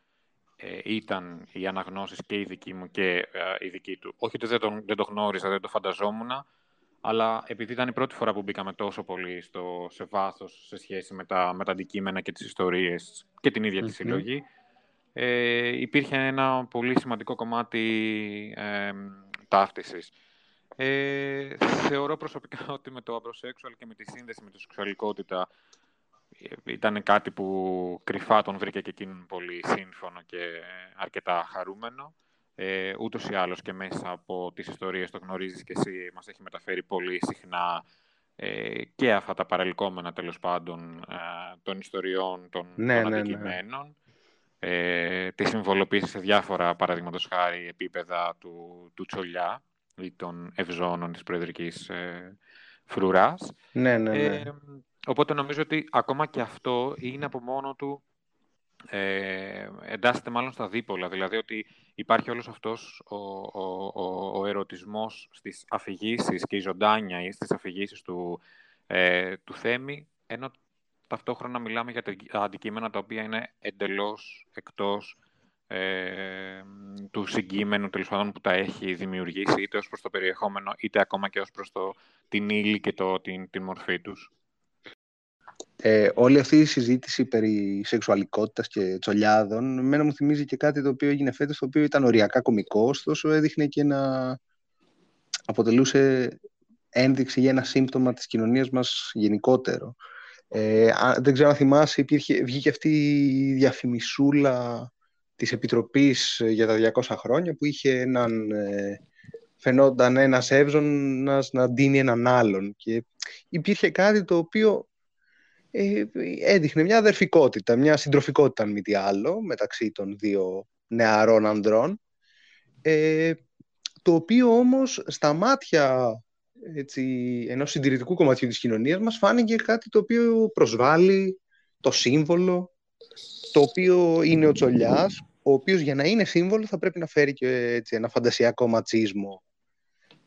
ε, ήταν οι αναγνώσεις και η δική μου και ε, η δική του. Όχι ότι δεν, τον, δεν το γνώριζα, δεν το φανταζόμουν, αλλά επειδή ήταν η πρώτη φορά που μπήκαμε τόσο πολύ στο, σε βάθος σε σχέση με τα, με τα αντικείμενα και τις ιστορίες και την ίδια τη συλλογή, ε, υπήρχε ένα πολύ σημαντικό κομμάτι ε, ταύτισης. Ε, θεωρώ προσωπικά *laughs* ότι με το αμπροσέξουαλ και με τη σύνδεση με τη σεξουαλικότητα ε, ήταν κάτι που κρυφά τον βρήκε και εκείνον πολύ σύμφωνο και αρκετά χαρούμενο ε, ούτως ή άλλως και μέσα από τις ιστορίες το γνωρίζεις και εσύ, μας έχει μεταφέρει πολύ συχνά ε, και αυτά τα παρελκόμενα τέλος πάντων ε, των ιστοριών των, ναι, των ναι, αντικειμένων. Ε, τη συμβολοποίηση σε διάφορα, παραδείγματος χάρη, επίπεδα του, του Τσολιά ή των ευζώνων της προεδρικής ε, φρουράς. Ναι, ναι, ναι. Ε, οπότε νομίζω ότι ακόμα και αυτό είναι από μόνο του ε, εντάσσεται μάλλον στα δίπολα, δηλαδή ότι υπάρχει όλος αυτός ο, ο, ο, ο ερωτισμός στις αφηγήσεις και η ζωντάνια ή στις αφηγήσεις του, ε, του Θέμη, ενώ ταυτόχρονα μιλάμε για τα αντικείμενα τα οποία είναι εντελώς εκτός ε, του συγκείμενου τέλος πάντων που τα έχει δημιουργήσει είτε ως προς το περιεχόμενο είτε ακόμα και ως προς το, την ύλη και το, την, την μορφή τους ε, όλη αυτή η συζήτηση περί σεξουαλικότητας και τσολιάδων μένα μου θυμίζει και κάτι το οποίο έγινε φέτος το οποίο ήταν οριακά κωμικό ωστόσο έδειχνε και να αποτελούσε ένδειξη για ένα σύμπτωμα της κοινωνίας μας γενικότερο. Ε, δεν ξέρω αν θυμάσαι, υπήρχε, βγήκε αυτή η διαφημισούλα της Επιτροπής για τα 200 χρόνια που είχε έναν ε, φαινόταν ένας εύζωνας να ντύνει έναν άλλον και υπήρχε κάτι το οποίο ε, έδειχνε μια αδερφικότητα, μια συντροφικότητα αν μη τι άλλο μεταξύ των δύο νεαρών ανδρών ε, το οποίο όμως στα μάτια έτσι, ενός συντηρητικού κομματιού της κοινωνίας μας φάνηκε κάτι το οποίο προσβάλλει το σύμβολο το οποίο είναι ο Τσολιάς ο οποίος για να είναι σύμβολο θα πρέπει να φέρει και έτσι, ένα φαντασιακό ματσίσμο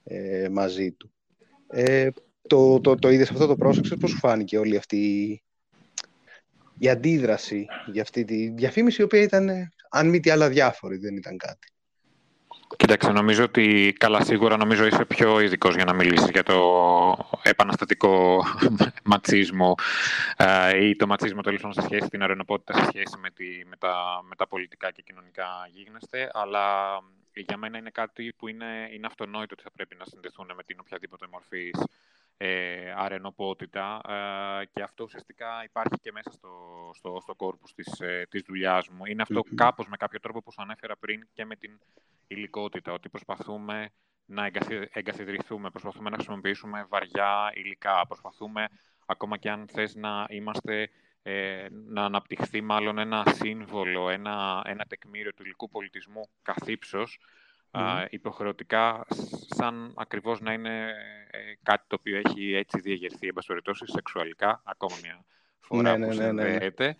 ε, μαζί του. Ε, το, το, το είδες αυτό, το πρόσεξες, πώς σου φάνηκε όλη αυτή η αντίδραση για αυτή τη διαφήμιση, η οποία ήταν, αν μη τι άλλα, διάφορη, δεν ήταν κάτι. Κοίταξε, νομίζω ότι καλά σίγουρα νομίζω είσαι πιο ειδικός για να μιλήσεις για το επαναστατικό *laughs* ματσίσμο ε, ή το ματσίσμο τέλος σε σχέση την αρενοπότητα σε σχέση με, τη, με, τα, με τα πολιτικά και κοινωνικά γίγνεσθε. Αλλά για μένα είναι κάτι που είναι, είναι αυτονόητο ότι θα πρέπει να συνδεθούν με την οποιαδήποτε μορφής ε, αρενοπότητα ε, και αυτό ουσιαστικά υπάρχει και μέσα στο, στο, στο κόρπους της, ε, της δουλειάς μου. Είναι αυτό mm-hmm. κάπως με κάποιο τρόπο που σου ανέφερα πριν και με την υλικότητα, ότι προσπαθούμε να εγκαθιδρυθούμε, προσπαθούμε να χρησιμοποιήσουμε βαριά ύλικα, προσπαθούμε ακόμα και αν θες να είμαστε ε, να αναπτυχθεί μάλλον ένα σύμβολο, ένα, ένα τεκμήριο του υλικού πολιτισμού καθ' υποχρεωτικά σαν ακριβώς να είναι ε, κάτι το οποίο έχει έτσι διαγερθεί, εν σεξουαλικά, ακόμα μια φορά ναι, που ναι, ναι, ναι, συνδέεται,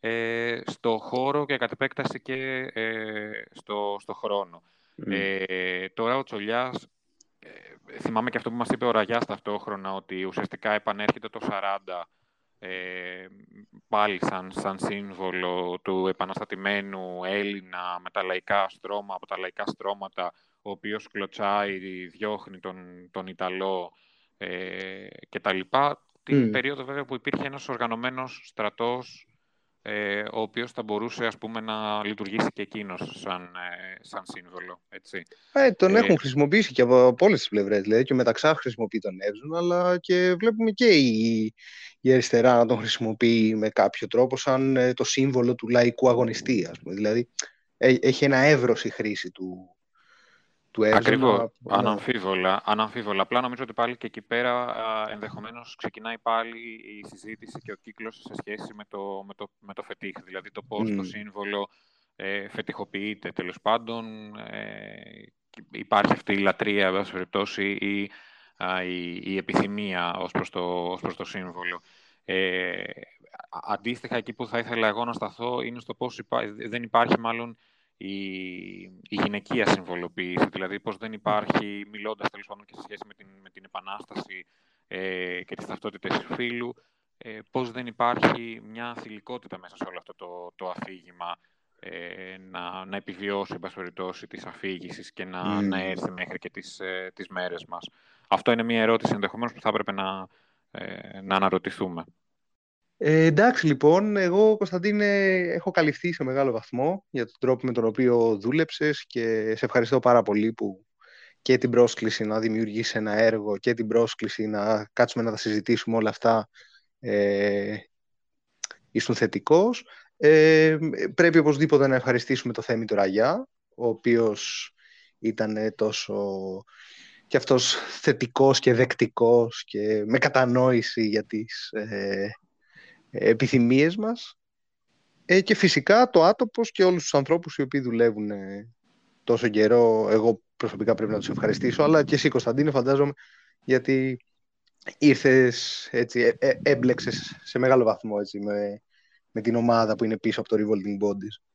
ε, στο χώρο και κατ' επέκταση και ε, στο, στο χρόνο. Ε, τώρα ο Τσολιάς, ε, θυμάμαι και αυτό που μας είπε ο Ραγιάς ταυτόχρονα, ότι ουσιαστικά επανέρχεται το 40 ε, πάλι σαν, σαν σύμβολο του επαναστατημένου Έλληνα με τα λαϊκά στρώμα, από τα λαϊκά στρώματα, ο οποίος κλωτσάει, διώχνει τον, τον Ιταλό ε, και τα λοιπά. Την περίοδο βέβαια που υπήρχε ένας οργανωμένος στρατός ε, ο οποίος θα μπορούσε ας πούμε, να λειτουργήσει και εκείνος σαν, ε, σαν σύμβολο. Έτσι. Ε, τον ε, έχουν χρησιμοποιήσει και από, από όλες τις πλευρές. Δηλαδή και ο Μεταξά χρησιμοποιεί τον Εύζουν, αλλά και βλέπουμε και η, η αριστερά να τον χρησιμοποιεί με κάποιο τρόπο σαν ε, το σύμβολο του λαϊκού αγωνιστή. Ας πούμε. Δηλαδή έχει ένα εύρος η χρήση του, του Ακριβώς, αναμφίβολα, αναμφίβολα. Απλά νομίζω ότι πάλι και εκεί πέρα ενδεχομένως ξεκινάει πάλι η συζήτηση και ο κύκλος σε σχέση με το, με το, με το φετίχ, δηλαδή το πώς το σύμβολο ε, φετιχοποιείται τέλος πάντων. Ε, υπάρχει αυτή η λατρεία, εν περιπτώσει, ή η, η επιθυμία ως προς το, ως προς το σύμβολο. Ε, αντίστοιχα, εκεί που θα ήθελα εγώ να σταθώ είναι στο πώς δεν υπάρχει μάλλον η, η γυναικεία συμβολοποίηση, δηλαδή πώς δεν υπάρχει, μιλώντας τέλος πάντων και σε σχέση με την, με την Επανάσταση ε, και τις ταυτότητες του φύλου, ε, πώς δεν υπάρχει μια θηλυκότητα μέσα σε όλο αυτό το, το αφήγημα ε, να, να επιβιώσει, εν περιπτώσει, της αφήγησης και να, mm. να έρθει μέχρι και τις, ε, τις μέρες μας. Αυτό είναι μια ερώτηση ενδεχομένως που θα έπρεπε να, ε, να αναρωτηθούμε. Ε, εντάξει λοιπόν, εγώ Κωνσταντίνε έχω καλυφθεί σε μεγάλο βαθμό για τον τρόπο με τον οποίο δούλεψες και σε ευχαριστώ πάρα πολύ που και την πρόσκληση να δημιουργήσει ένα έργο και την πρόσκληση να κάτσουμε να τα συζητήσουμε όλα αυτά ε, ήσουν θετικός. Ε, πρέπει οπωσδήποτε να ευχαριστήσουμε το Θέμη του Ραγιά, ο οποίος ήταν τόσο και αυτός θετικός και δεκτικός και με κατανόηση για τις ε, επιθυμίες μας ε, και φυσικά το άτοπος και όλους τους ανθρώπους οι οποίοι δουλεύουν ε, τόσο καιρό. Εγώ προσωπικά πρέπει να τους ευχαριστήσω, αλλά και εσύ Κωνσταντίνε φαντάζομαι, γιατί ήρθες, έτσι, ε, ε, έμπλεξες σε μεγάλο βαθμό έτσι, με, με την ομάδα που είναι πίσω από το Revolting Bodies.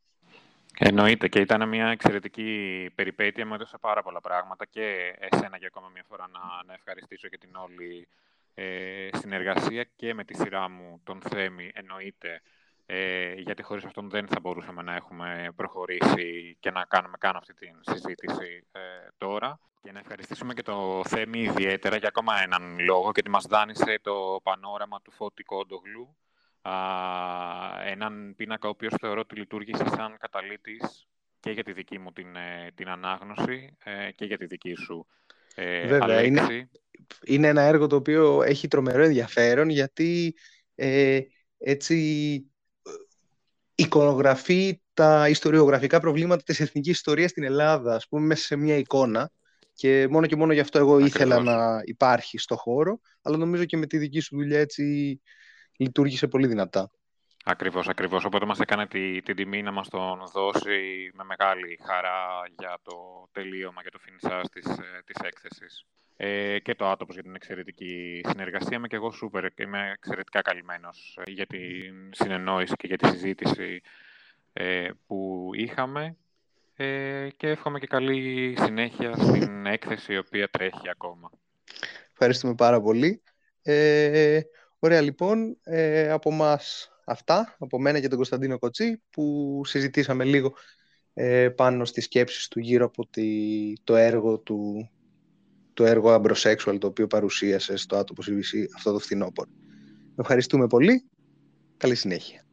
Εννοείται και ήταν μια εξαιρετική περιπέτεια, μου έδωσε πάρα πολλά πράγματα και εσένα για ακόμα μια φορά να, να ευχαριστήσω για την όλη ε, συνεργασία και με τη σειρά μου τον Θέμη εννοείται ε, γιατί χωρίς αυτόν δεν θα μπορούσαμε να έχουμε προχωρήσει και να κάνουμε καν αυτή τη συζήτηση ε, τώρα. Και να ευχαριστήσουμε και το Θέμη ιδιαίτερα για ακόμα έναν λόγο, γιατί μας δάνεισε το πανόραμα του Φώτη Κόντογλου, έναν πίνακα ο οποίος θεωρώ ότι λειτουργήσε σαν καταλήτης και για τη δική μου την, ε, την ανάγνωση ε, και για τη δική σου ε, Βέβαια, είναι, είναι ένα έργο το οποίο έχει τρομερό ενδιαφέρον γιατί ε, έτσι εικονογραφεί τα ιστοριογραφικά προβλήματα της εθνικής ιστορίας στην Ελλάδα, ας πούμε, μέσα σε μια εικόνα. Και μόνο και μόνο γι' αυτό εγώ ήθελα να υπάρχει στο χώρο, αλλά νομίζω και με τη δική σου δουλειά έτσι λειτουργήσε πολύ δυνατά. Ακριβώς, ακριβώς. Οπότε μας έκανε τη, την τιμή να μας τον δώσει με μεγάλη χαρά για το τελείωμα και το φινισάζ της, ε, της έκθεσης. Ε, και το άτομο για την εξαιρετική συνεργασία. Είμαι και εγώ σούπερ είμαι εξαιρετικά καλυμμένος ε, για την συνεννόηση και για τη συζήτηση ε, που είχαμε ε, και εύχομαι και καλή συνέχεια στην έκθεση η οποία τρέχει ακόμα. Ευχαριστούμε πάρα πολύ. Ε, ωραία λοιπόν, ε, από μας αυτά, από μένα και τον Κωνσταντίνο Κοτσί, που συζητήσαμε λίγο ε, πάνω στις σκέψεις του γύρω από το έργο του το έργο Ambrosexual το οποίο παρουσίασε στο άτομος CBC αυτό το φθινόπωρο. Ευχαριστούμε πολύ. Καλή συνέχεια.